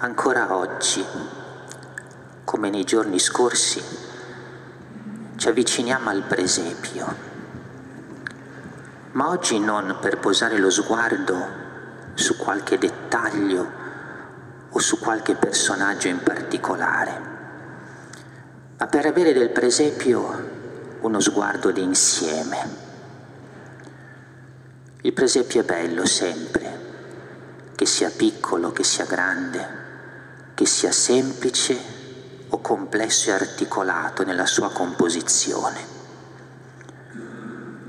ancora oggi, come nei giorni scorsi, ci avviciniamo al presepio, ma oggi non per posare lo sguardo su qualche dettaglio o su qualche personaggio in particolare, ma per avere del presepio uno sguardo d'insieme. Il presepio è bello sempre, che sia piccolo, che sia grande, che sia semplice o complesso e articolato nella sua composizione.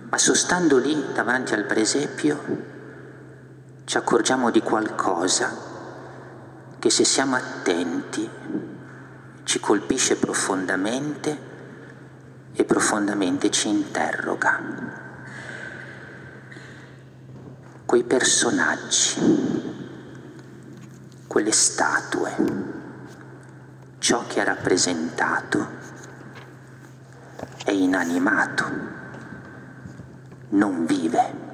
Ma sostando lì davanti al presepio ci accorgiamo di qualcosa che se siamo attenti ci colpisce profondamente e profondamente ci interroga. Quei personaggi, quelle statue, ciò che ha rappresentato è inanimato, non vive.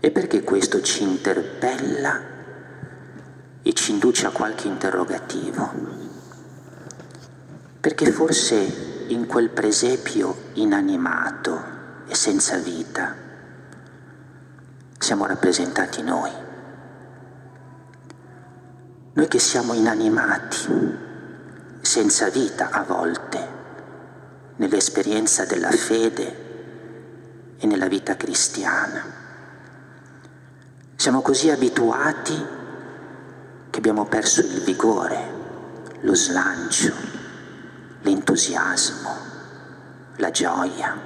E perché questo ci interpella e ci induce a qualche interrogativo? perché forse in quel presepio inanimato e senza vita siamo rappresentati noi. Noi che siamo inanimati, senza vita a volte, nell'esperienza della fede e nella vita cristiana. Siamo così abituati che abbiamo perso il vigore, lo slancio, l'entusiasmo, la gioia.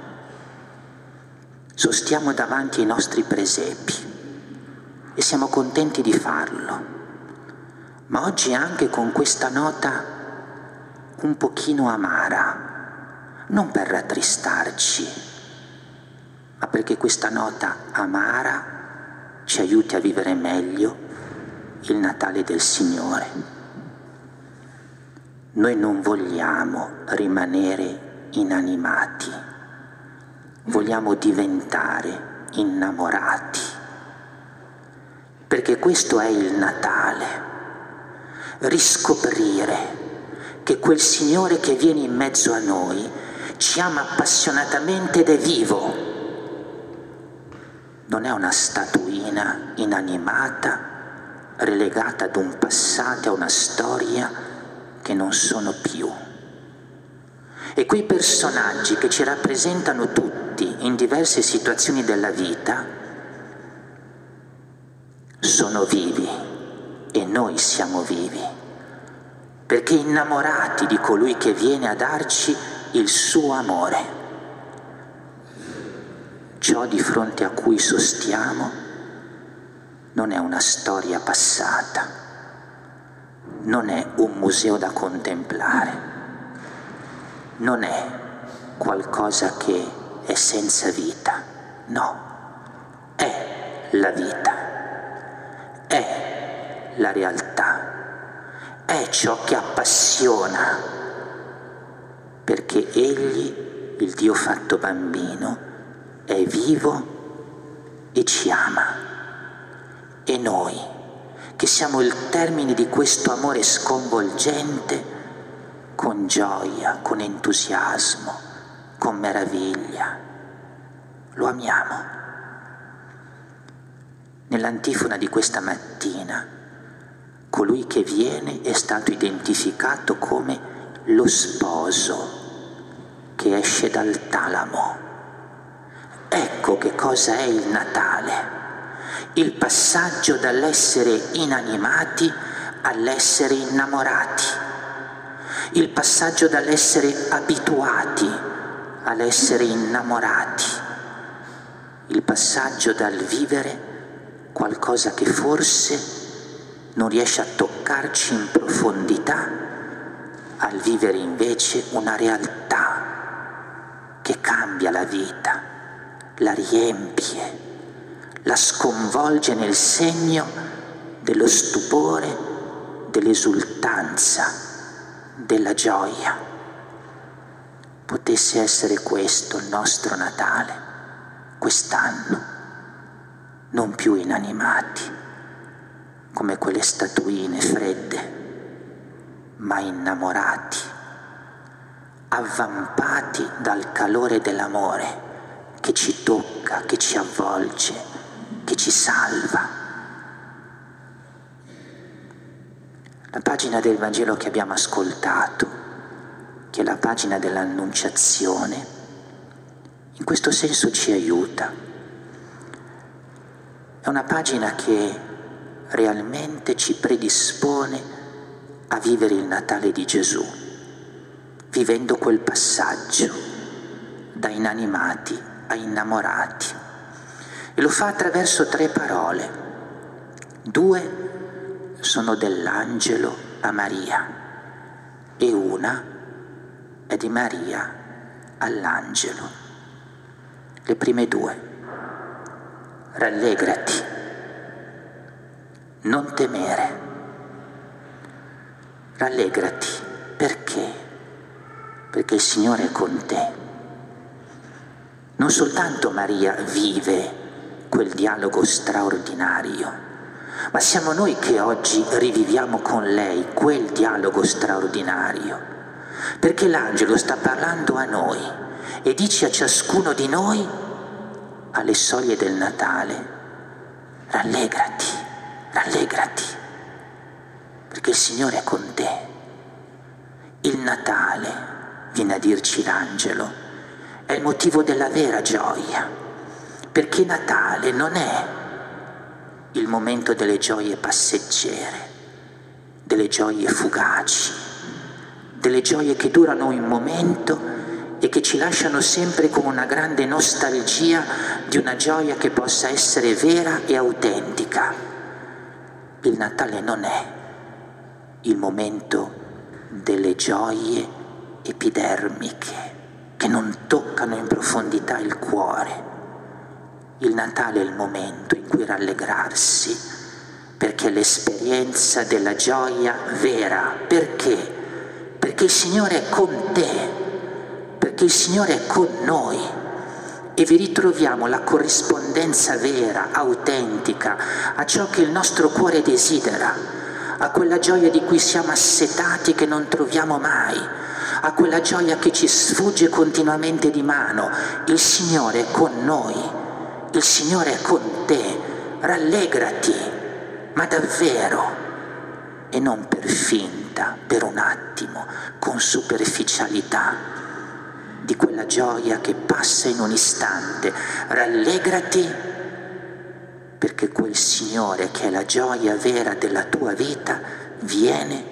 Sostiamo davanti ai nostri presepi e siamo contenti di farlo. Ma oggi anche con questa nota un pochino amara, non per rattristarci, ma perché questa nota amara ci aiuti a vivere meglio il Natale del Signore. Noi non vogliamo rimanere inanimati, vogliamo diventare innamorati, perché questo è il Natale, riscoprire che quel Signore che viene in mezzo a noi ci ama appassionatamente ed è vivo. Non è una statuina inanimata, relegata ad un passato, a una storia che non sono più. E quei personaggi che ci rappresentano tutti in diverse situazioni della vita sono vivi e noi siamo vivi, perché innamorati di colui che viene a darci il suo amore. Ciò di fronte a cui sostiamo non è una storia passata. Non è un museo da contemplare, non è qualcosa che è senza vita, no, è la vita, è la realtà, è ciò che appassiona, perché Egli, il Dio fatto bambino, è vivo e ci ama. E noi, che siamo il termine di questo amore sconvolgente con gioia, con entusiasmo, con meraviglia. Lo amiamo. Nell'antifona di questa mattina, colui che viene è stato identificato come lo sposo che esce dal talamo. Ecco che cosa è il Natale. Il passaggio dall'essere inanimati all'essere innamorati, il passaggio dall'essere abituati all'essere innamorati, il passaggio dal vivere qualcosa che forse non riesce a toccarci in profondità al vivere invece una realtà che cambia la vita, la riempie la sconvolge nel segno dello stupore, dell'esultanza, della gioia. Potesse essere questo il nostro Natale, quest'anno, non più inanimati, come quelle statuine fredde, ma innamorati, avvampati dal calore dell'amore che ci tocca, che ci avvolge, che ci salva. La pagina del Vangelo che abbiamo ascoltato, che è la pagina dell'Annunciazione, in questo senso ci aiuta. È una pagina che realmente ci predispone a vivere il Natale di Gesù, vivendo quel passaggio da inanimati a innamorati. E lo fa attraverso tre parole. Due sono dell'angelo a Maria e una è di Maria all'angelo. Le prime due. Rallegrati, non temere. Rallegrati perché? Perché il Signore è con te. Non soltanto Maria vive quel dialogo straordinario, ma siamo noi che oggi riviviamo con lei quel dialogo straordinario, perché l'angelo sta parlando a noi e dice a ciascuno di noi, alle soglie del Natale, rallegrati, rallegrati, perché il Signore è con te. Il Natale, viene a dirci l'angelo, è il motivo della vera gioia, perché Natale non è il momento delle gioie passeggere, delle gioie fugaci, delle gioie che durano un momento e che ci lasciano sempre con una grande nostalgia di una gioia che possa essere vera e autentica. Il Natale non è il momento delle gioie epidermiche che non toccano in profondità il cuore il Natale è il momento in cui rallegrarsi, perché è l'esperienza della gioia vera. Perché? Perché il Signore è con te, perché il Signore è con noi e vi ritroviamo la corrispondenza vera, autentica, a ciò che il nostro cuore desidera, a quella gioia di cui siamo assetati che non troviamo mai, a quella gioia che ci sfugge continuamente di mano. Il Signore è con noi il Signore è con te, rallegrati, ma davvero, e non per finta, per un attimo, con superficialità di quella gioia che passa in un istante. Rallegrati perché quel Signore che è la gioia vera della tua vita viene,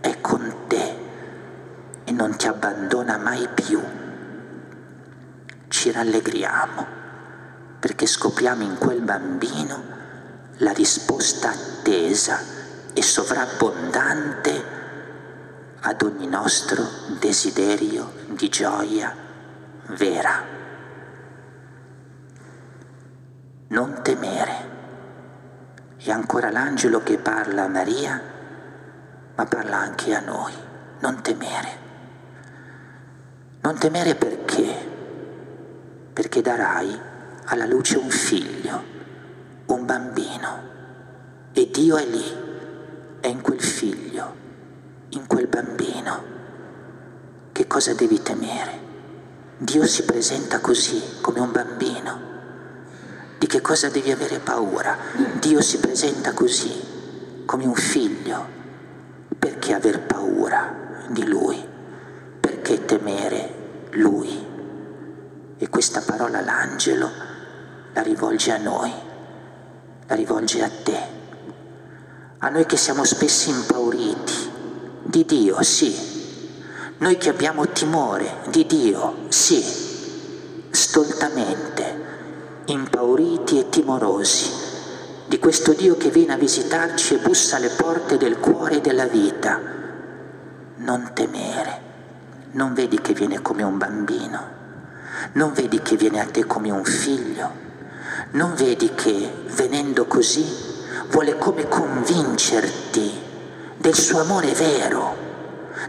è con te e non ti abbandona mai più. Ci rallegriamo perché scopriamo in quel bambino la risposta attesa e sovrabbondante ad ogni nostro desiderio di gioia vera. Non temere. E ancora l'angelo che parla a Maria, ma parla anche a noi. Non temere. Non temere perché? Perché darai alla luce un figlio, un bambino. E Dio è lì, è in quel figlio, in quel bambino. Cosa devi temere? Dio si presenta così, come un bambino. Di che cosa devi avere paura? Dio si presenta così, come un figlio. Perché aver paura di Lui? Perché temere Lui? E questa parola l'angelo la rivolge a noi, la rivolge a te, a noi che siamo spesso impauriti di Dio, sì, noi che abbiamo timore di Dio, sì, stoltamente, impauriti e timorosi di questo Dio che viene a visitarci e bussa alle porte del cuore e della vita. Non temere, non vedi che viene come un bambino, non vedi che viene a te come un figlio, non vedi che venendo così vuole come convincerti del suo amore vero,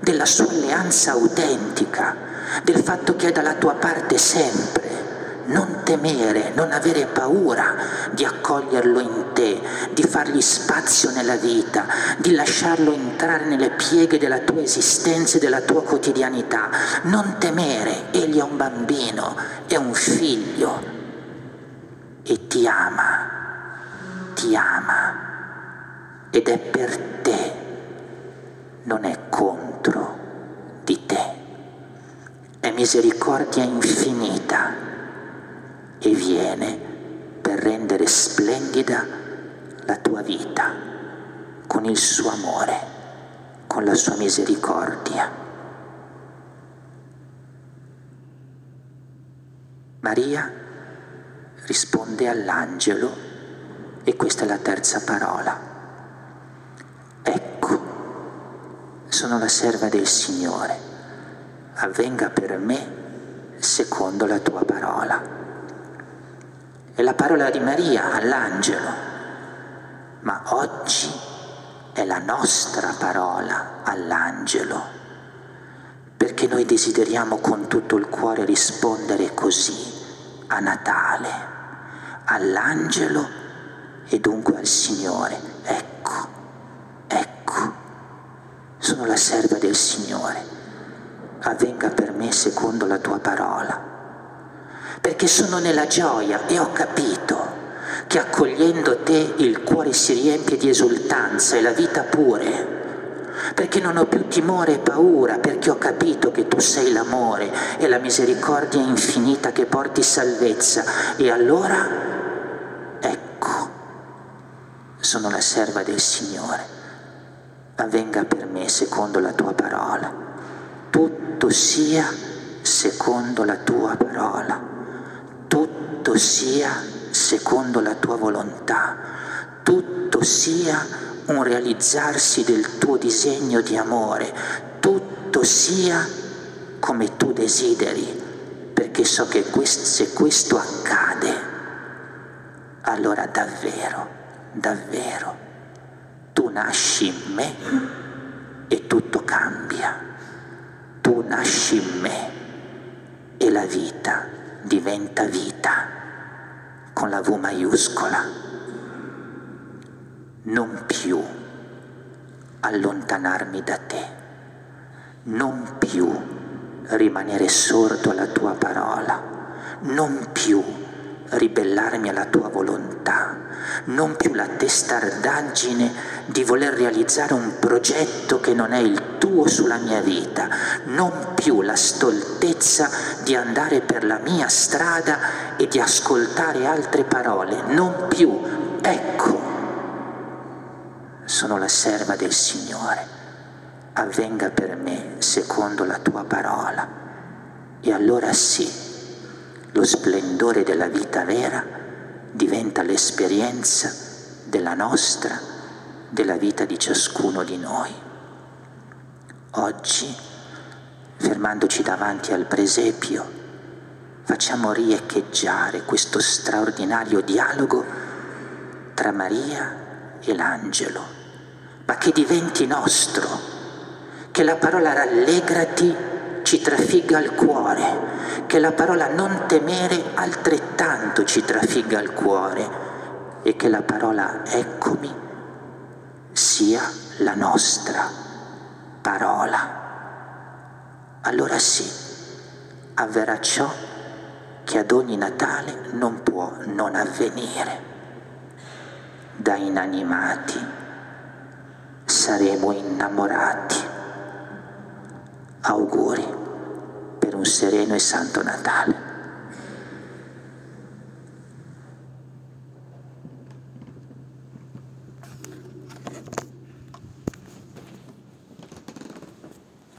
della sua alleanza autentica, del fatto che è dalla tua parte sempre, non temere, non avere paura di accoglierlo in te, di fargli spazio nella vita, di lasciarlo entrare nelle pieghe della tua esistenza e della tua quotidianità. Non temere, egli è un bambino, è un figlio e ti ama, ti ama ed è per te, non è contro di te. È misericordia infinita e viene per rendere splendida la tua vita con il suo amore, con la sua misericordia. Maria risponde all'angelo e questa è la terza parola. Ecco, sono la serva del Signore, avvenga per me secondo la tua parola. È la parola di Maria all'angelo, ma oggi è la nostra parola all'angelo, perché noi desideriamo con tutto il cuore rispondere così a Natale, all'angelo e dunque al Signore. Ecco, ecco, sono la serva del Signore, avvenga per me secondo la tua parola. Perché sono nella gioia e ho capito che accogliendo te il cuore si riempie di esultanza e la vita pure, perché non ho più timore e paura, perché ho capito che tu sei l'amore e la misericordia infinita che porti salvezza. E allora, ecco, sono la serva del Signore, avvenga per me secondo la tua parola, tutto sia secondo la tua parola. Tutto sia secondo la tua volontà, tutto sia un realizzarsi del tuo disegno di amore, tutto sia come tu desideri, perché so che questo, se questo accade, allora davvero, davvero, nasci in me e tutto cambia, tu nasci in me e la vita diventa vita con la V maiuscola, non più allontanarmi da te, non più rimanere sordo alla tua parola, non più ribellarmi alla tua volontà, non più la testardaggine di voler realizzare un progetto che non è il tuo sulla mia vita, non più la stoltezza di andare per la mia strada e di ascoltare altre parole, non più, ecco, sono la serva del Signore, avvenga per me secondo la tua parola. E allora sì, lo splendore della vita vera diventa l'esperienza della nostra della vita di ciascuno di noi. Oggi, fermandoci davanti al presepio, facciamo riecheggiare questo straordinario dialogo tra Maria e l'angelo, ma che diventi nostro, che la parola rallegrati ci trafigga al cuore, che la parola non temere altrettanto ci trafigga al cuore e che la parola eccomi sia la nostra parola. Allora sì, avverrà ciò che ad ogni Natale non può non avvenire. Da inanimati saremo innamorati. Auguri per un sereno e santo Natale.